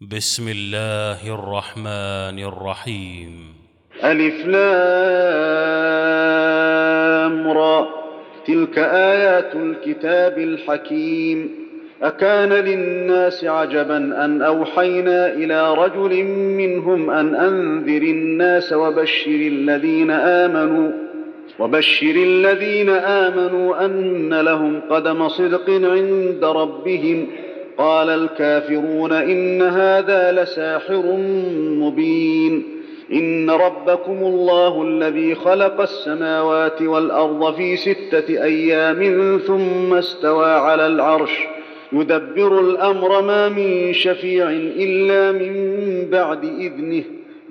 بسم الله الرحمن الرحيم. ألف لام را. تلك آيات الكتاب الحكيم. أكان للناس عجبا أن أوحينا إلى رجل منهم أن أنذر الناس وبشر الذين آمنوا وبشر الذين آمنوا أن لهم قدم صدق عند ربهم. قال الكافرون إن هذا لساحر مبين إن ربكم الله الذي خلق السماوات والأرض في ستة أيام ثم استوى على العرش يدبر الأمر ما من شفيع إلا من بعد إذنه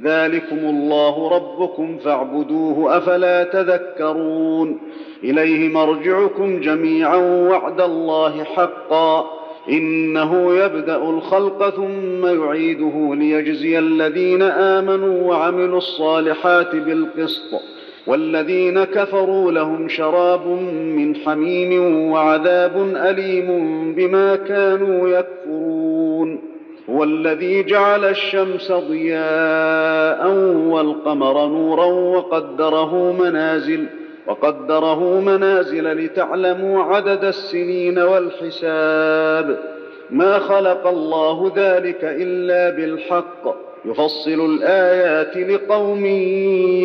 ذلكم الله ربكم فاعبدوه أفلا تذكرون إليه مرجعكم جميعا وعد الله حقا إنه يبدأ الخلق ثم يعيده ليجزي الذين آمنوا وعملوا الصالحات بالقسط والذين كفروا لهم شراب من حميم وعذاب أليم بما كانوا يكفرون. هو الذي جعل الشمس ضياء والقمر نورا وقدره منازل وقدره منازل لتعلموا عدد السنين والحساب. ما خلق الله ذلك إلا بالحق. يفصل الآيات لقوم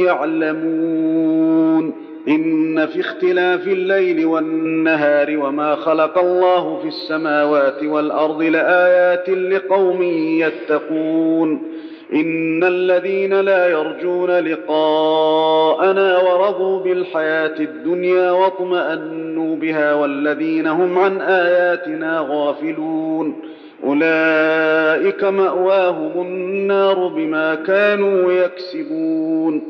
يعلمون. إن في اختلاف الليل والنهار وما خلق الله في السماوات والأرض لآيات لقوم يتقون. ان الذين لا يرجون لقاءنا ورضوا بالحياة الدنيا واطمانوا بها والذين هم عن اياتنا غافلون اولئك ماواهم النار بما كانوا يكسبون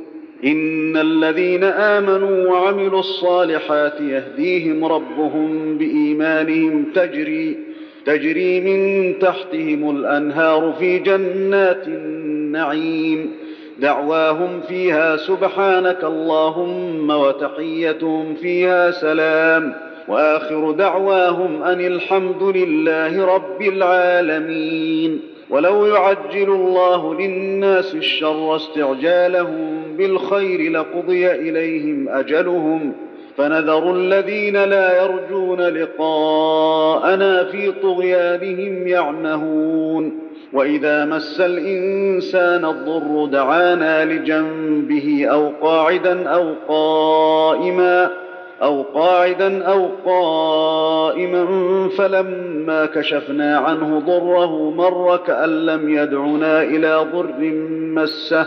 ان الذين امنوا وعملوا الصالحات يهديهم ربهم بايمانهم تجري تجري من تحتهم الأنهار في جنات النعيم. دعواهم فيها سبحانك اللهم وتحيتهم فيها سلام. وآخر دعواهم أن الحمد لله رب العالمين. ولو يعجل الله للناس الشر استعجالهم بالخير لقضي إليهم أجلهم. فنذر الذين لا يرجون لقاءنا في طغيانهم يعمهون. وإذا مس الإنسان الضر دعانا لجنبه أو قاعدا أو قائما أو قاعدا أو قائما فلما كشفنا عنه ضره مر كأن لم يدعنا إلى ضر مسه.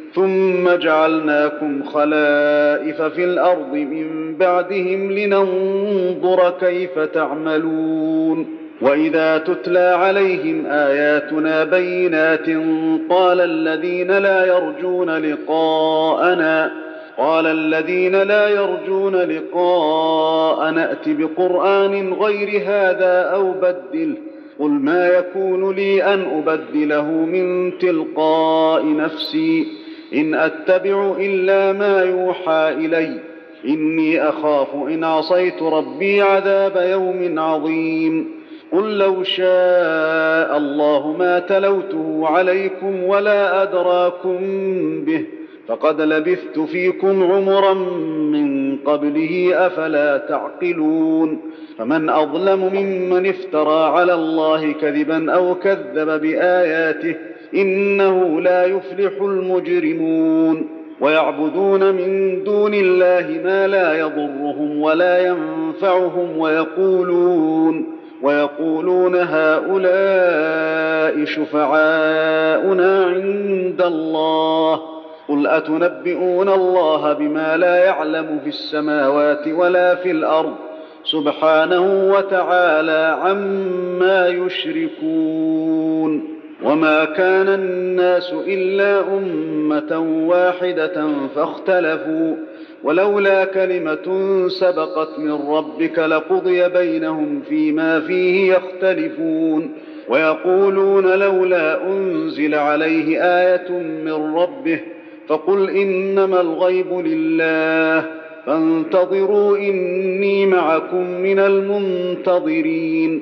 ثم جعلناكم خلائف في الأرض من بعدهم لننظر كيف تعملون. وإذا تتلى عليهم آياتنا بينات قال الذين لا يرجون لقاءنا قال الذين لا يرجون لقاءنا ائت بقرآن غير هذا أو بدله. قل ما يكون لي أن أبدله من تلقاء نفسي. إن أتبع إلا ما يوحى إلي إني أخاف إن عصيت ربي عذاب يوم عظيم. قل لو شاء الله ما تلوته عليكم ولا أدراكم به فقد لبثت فيكم عمرا من قبله أفلا تعقلون. فمن أظلم ممن افترى على الله كذبا أو كذب بآياته إنه لا يفلح المجرمون ويعبدون من دون الله ما لا يضرهم ولا ينفعهم ويقولون ويقولون هؤلاء شفعاؤنا عند الله قل أتنبئون الله بما لا يعلم في السماوات ولا في الأرض سبحانه وتعالى عما يشركون وما كان الناس الا امه واحدة فاختلفوا ولولا كلمه سبقت من ربك لقضي بينهم فيما فيه يختلفون ويقولون لولا انزل عليه إيه من ربه فقل انما الغيب لله فانتظروا اني معكم من المنتظرين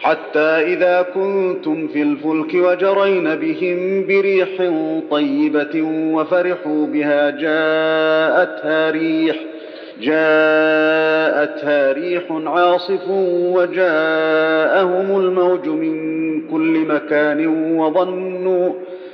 حتى إذا كنتم في الفلك وجرين بهم بريح طيبة وفرحوا بها جاءتها ريح جاءتها ريح عاصف وجاءهم الموج من كل مكان وظنوا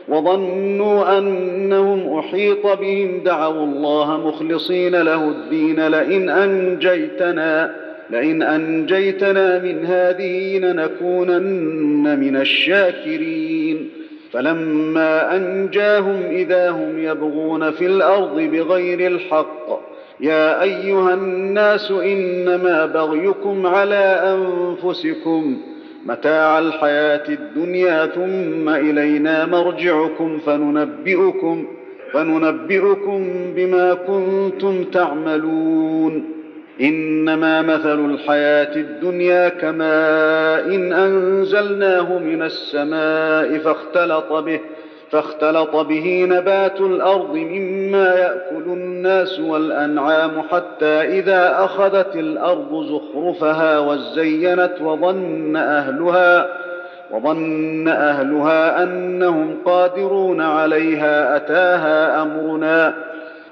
وظنوا أنهم أحيط بهم. دعوا الله مخلصين له الدين لئن أنجيتنا لئن أنجيتنا من هذه لنكونن من الشاكرين. فلما أنجاهم إذا هم يبغون في الأرض بغير الحق يا أيها الناس إنما بغيكم على أنفسكم. متاع الحياة الدنيا ثم إلينا مرجعكم فننبئكم فننبئكم بما كنتم تعملون. إنما مثل الحياة الدنيا كماء إن أنزلناه من السماء فاختلط به فاختلط به نبات الأرض مما يأكل الناس والأنعام حتى إذا أخذت الأرض زخرفها وزينت وظن أهلها وظن أهلها أنهم قادرون عليها أتاها أمرنا.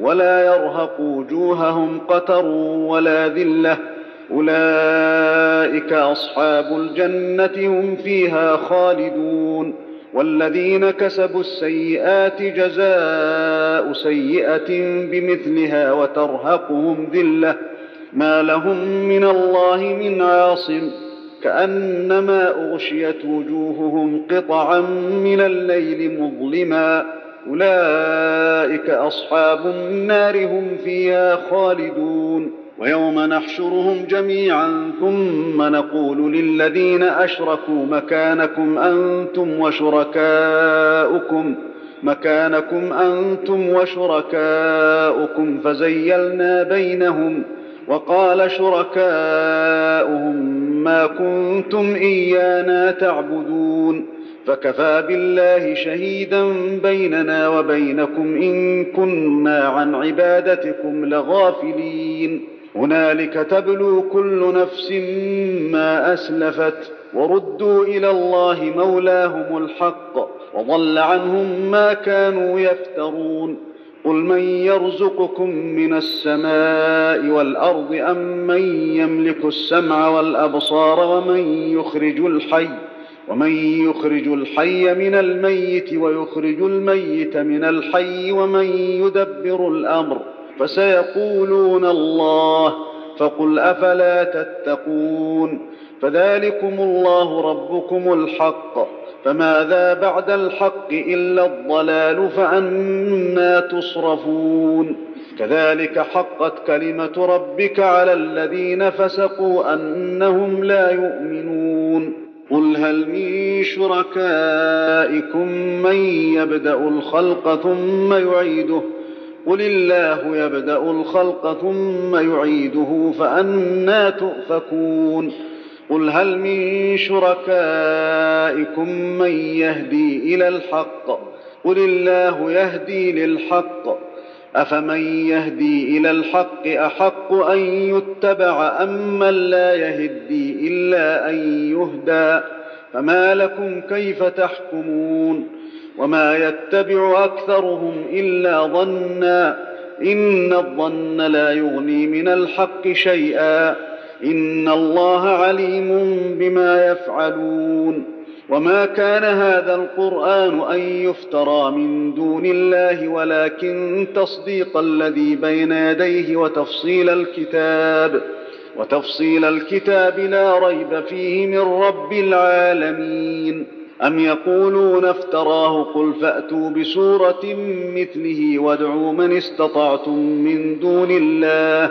ولا يرهق وجوههم قتر ولا ذلة. أولئك أصحاب الجنة هم فيها خالدون. والذين كسبوا السيئات جزاء سيئة بمثلها وترهقهم ذلة. ما لهم من الله من عاصم. كأنما أغشيت وجوههم قطعا من الليل مظلما. أولئك أصحاب النار هم فيها خالدون. ويوم نحشرهم جميعا ثم نقول للذين أشركوا مكانكم أنتم وشركاؤكم مكانكم أنتم وشركاؤكم فزيلنا بينهم وقال شركاؤهم ما كنتم إيانا تعبدون. فكفى بالله شهيدا بيننا وبينكم إن كنا عن عبادتكم لغافلين. هنالك تبلو كل نفس ما أسلفت وردوا إلى الله مولاهم الحق وضل عنهم ما كانوا يفترون. قل من يرزقكم من السماء والأرض أم من يملك السمع والأبصار ومن يخرج الحي ومن يخرج الحي من الميت ويخرج الميت من الحي ومن يدبر الأمر فسيقولون الله فقل أفلا تتقون فذلكم الله ربكم الحق فماذا بعد الحق إلا الضلال فأنا تصرفون كذلك حقت كلمة ربك على الذين فسقوا أنهم لا يؤمنون قل هل من شركائكم من يبدا الخلق ثم يعيده؟ قل الله يبدا الخلق ثم يعيده فانى تؤفكون. قل هل من شركائكم من يهدي إلى الحق؟ قل الله يهدي للحق. افمن يهدي إلى الحق احق ان يتبع امن لا يهدي الا ان يهدى فما لكم كيف تحكمون وما يتبع اكثرهم الا ظنا ان الظن لا يغني من الحق شيئا ان الله عليم بما يفعلون وما كان هذا القران ان يفترى من دون الله ولكن تصديق الذي بين يديه وتفصيل الكتاب وتفصيل الكتاب لا ريب فيه من رب العالمين ام يقولون افتراه قل فاتوا بسوره مثله وادعوا من استطعتم من دون الله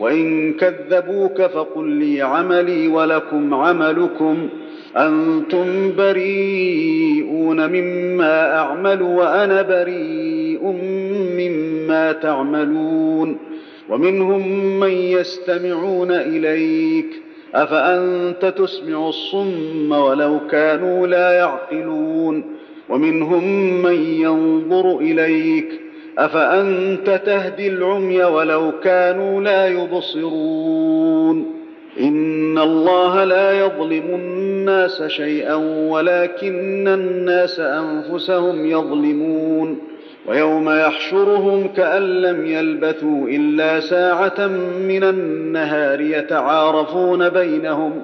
وإن كذبوك فقل لي عملي ولكم عملكم. أنتم بريئون مما أعمل وأنا بريء مما تعملون. ومنهم من يستمعون إليك. أفأنت تسمع الصم ولو كانوا لا يعقلون. ومنهم من ينظر إليك. أفأنت تهدي العمي ولو كانوا لا يبصرون؟ إن الله لا يظلم الناس شيئا ولكن الناس أنفسهم يظلمون. ويوم يحشرهم كأن لم يلبثوا إلا ساعة من النهار يتعارفون بينهم.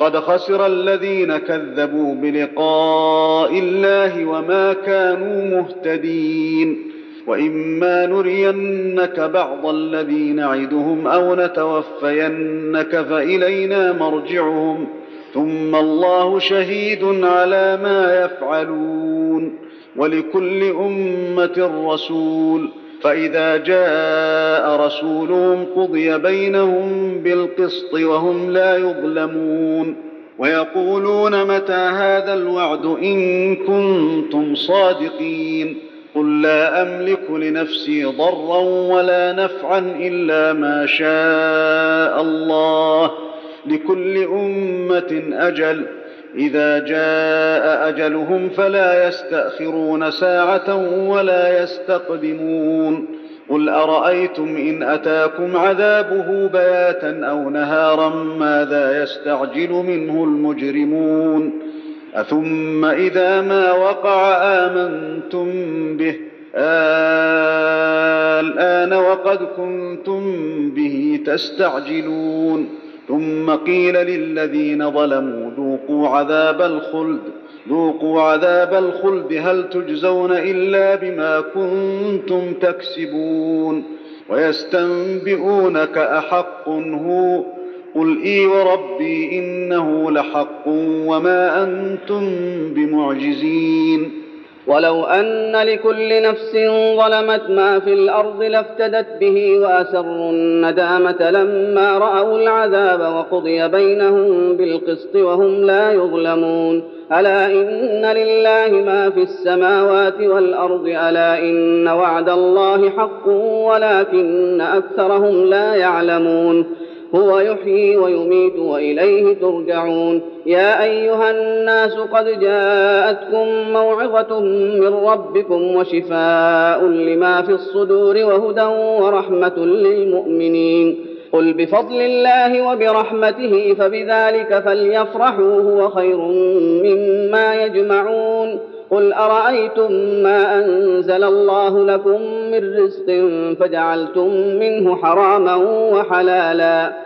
قد خسر الذين كذبوا بلقاء الله وما كانوا مهتدين. وإما نرينك بعض الذي نعدهم أو نتوفينك فإلينا مرجعهم ثم الله شهيد على ما يفعلون ولكل أمة رسول فإذا جاء رسولهم قضي بينهم بالقسط وهم لا يظلمون ويقولون متى هذا الوعد إن كنتم صادقين قل لا أملك لنفسي ضرا ولا نفعا إلا ما شاء الله لكل أمة أجل. إذا جاء أجلهم فلا يستأخرون ساعة ولا يستقدمون. قل أرأيتم إن أتاكم عذابه بياتا أو نهارا ماذا يستعجل منه المجرمون؟ أثم إذا ما وقع آمنتم به. الآن وقد كنتم به تستعجلون. ثم قيل للذين ظلموا ذوقوا عذاب الخلد. ذوقوا عذاب الخلد هل تجزون إلا بما كنتم تكسبون. ويستنبئونك أحق هو قل اي وربي انه لحق وما أنتم بمعجزين ولو ان لكل نفس ظلمت ما في الأرض لافتدت به واسروا الندامه لما راوا العذاب وقضي بينهم بالقسط وهم لا يظلمون الا ان لله ما في السماوات والارض الا ان وعد الله حق ولكن اكثرهم لا يعلمون هو يحيي ويميت وإليه ترجعون. يا أيها الناس قد جاءتكم موعظة من ربكم وشفاء لما في الصدور وهدى ورحمة للمؤمنين. قل بفضل الله وبرحمته فبذلك فليفرحوا هو خير مما يجمعون. قل أرأيتم ما أنزل الله لكم من رزق فجعلتم منه حراما وحلالا.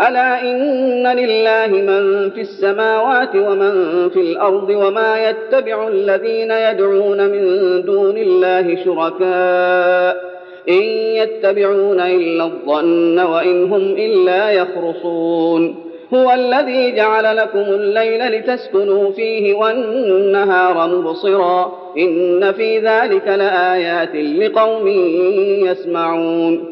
ألا إن لله من في السماوات ومن في الأرض وما يتبع الذين يدعون من دون الله شركاء إن يتبعون إلا الظن وإن هم إلا يخرصون هو الذي جعل لكم الليل لتسكنوا فيه والنهار مبصرا إن في ذلك لآيات لقوم يسمعون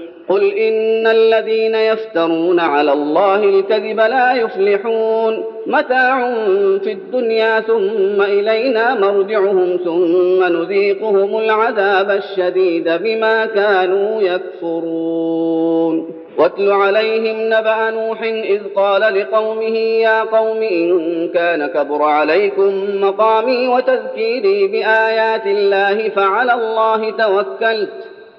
قل إن الذين يفترون على الله الكذب لا يفلحون. متاع في الدنيا ثم إلينا مرجعهم ثم نذيقهم العذاب الشديد بما كانوا يكفرون. واتل عليهم نبأ نوح إذ قال لقومه يا قوم إن كان كبر عليكم مقامي وتذكيري بآيات الله فعلى الله توكلت.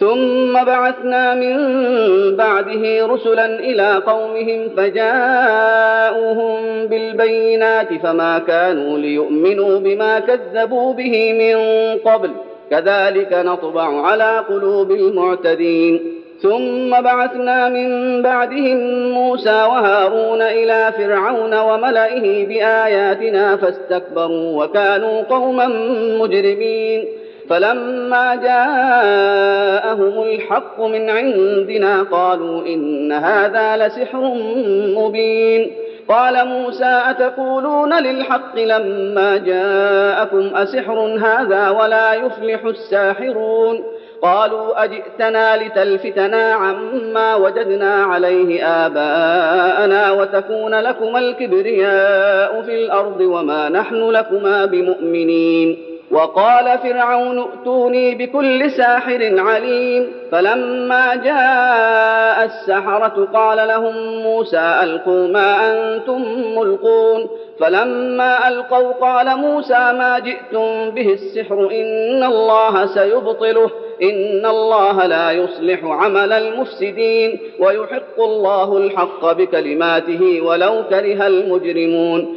ثم بعثنا من بعده رسلا إلى قومهم فجاءوهم بالبينات فما كانوا ليؤمنوا بما كذبوا به من قبل. كذلك نطبع على قلوب المعتدين. ثم بعثنا من بعدهم موسى وهارون إلى فرعون وملئه بآياتنا فاستكبروا وكانوا قوما مجرمين. فلما جاءهم الحق من عندنا قالوا إن هذا لسحر مبين. قال موسى أتقولون للحق لما جاءكم أسحر هذا ولا يفلح الساحرون؟ قالوا أجئتنا لتلفتنا عما وجدنا عليه آباءنا وتكون لكما الكبرياء في الأرض وما نحن لكما بمؤمنين. وقال فرعون ائتوني بكل ساحر عليم. فلما جاء السحرة قال لهم موسى ألقوا ما أنتم ملقون. فلما ألقوا قال موسى ما جئتم به السحر إن الله سيبطله إن الله لا يصلح عمل المفسدين ويحق الله الحق بكلماته ولو كره المجرمون.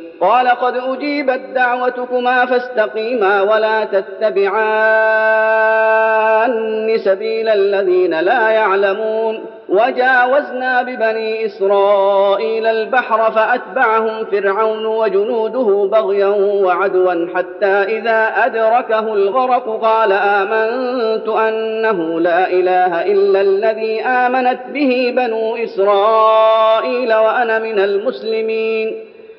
قال قد أجيبت دعوتكما فاستقيما ولا تتبعان سبيل الذين لا يعلمون. وجاوزنا ببني إسرائيل البحر فأتبعهم فرعون وجنوده بغيا وعدوا حتى إذا أدركه الغرق قال آمنت أنه لا إله إلا الذي آمنت به بنو إسرائيل وأنا من المسلمين.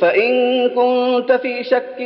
فإن كنت في شك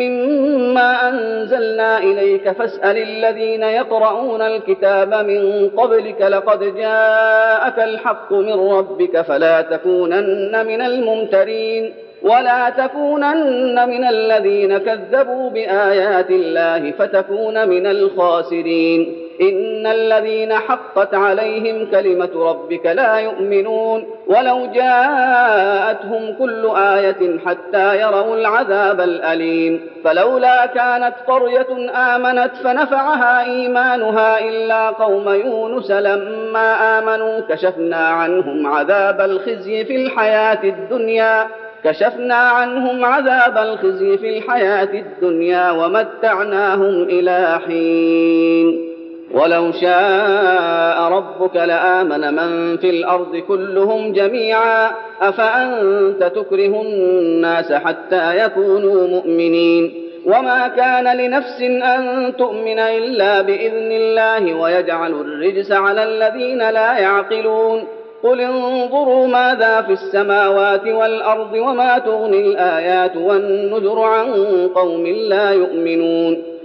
مما أنزلنا إليك فاسأل الذين يقرؤون الكتاب من قبلك لقد جاءك الحق من ربك فلا تكونن من الممترين ولا تكونن من الذين كذبوا بآيات الله فتكون من الخاسرين إن الذين حقت عليهم كلمة ربك لا يؤمنون ولو جاءتهم كل آية حتى يروا العذاب الأليم فلولا كانت قرية آمنت فنفعها إيمانها إلا قوم يونس لما آمنوا كشفنا عنهم عذاب الخزي في الحياة الدنيا كشفنا عنهم عذاب الخزي في الحياة الدنيا ومتعناهم إلى حين ولو شاء ربك لآمن من في الأرض كلهم جميعا أفأنت تكره الناس حتى يكونوا مؤمنين وما كان لنفس أن تؤمن إلا بإذن الله ويجعل الرجس على الذين لا يعقلون قل انظروا ماذا في السماوات والأرض وما تغني الآيات والنذر عن قوم لا يؤمنون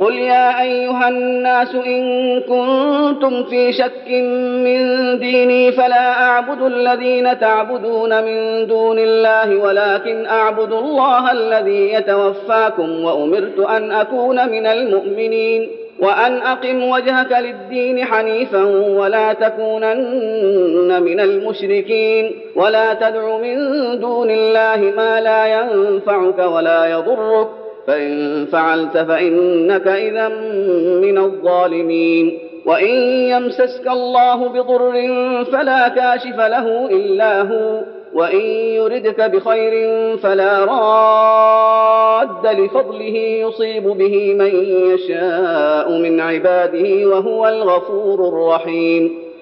قل يا ايها الناس ان كنتم في شك من ديني فلا اعبد الذين تعبدون من دون الله ولكن اعبد الله الذي يتوفاكم وامرت ان اكون من المؤمنين وان اقم وجهك للدين حنيفا ولا تكونن من المشركين ولا تدع من دون الله ما لا ينفعك ولا يضرك فإن فعلت فإنك إذا من الظالمين. وإن يمسسك الله بضر فلا كاشف له إلا هو. وإن يردك بخير فلا راد لفضله يصيب به من يشاء من عباده وهو الغفور الرحيم.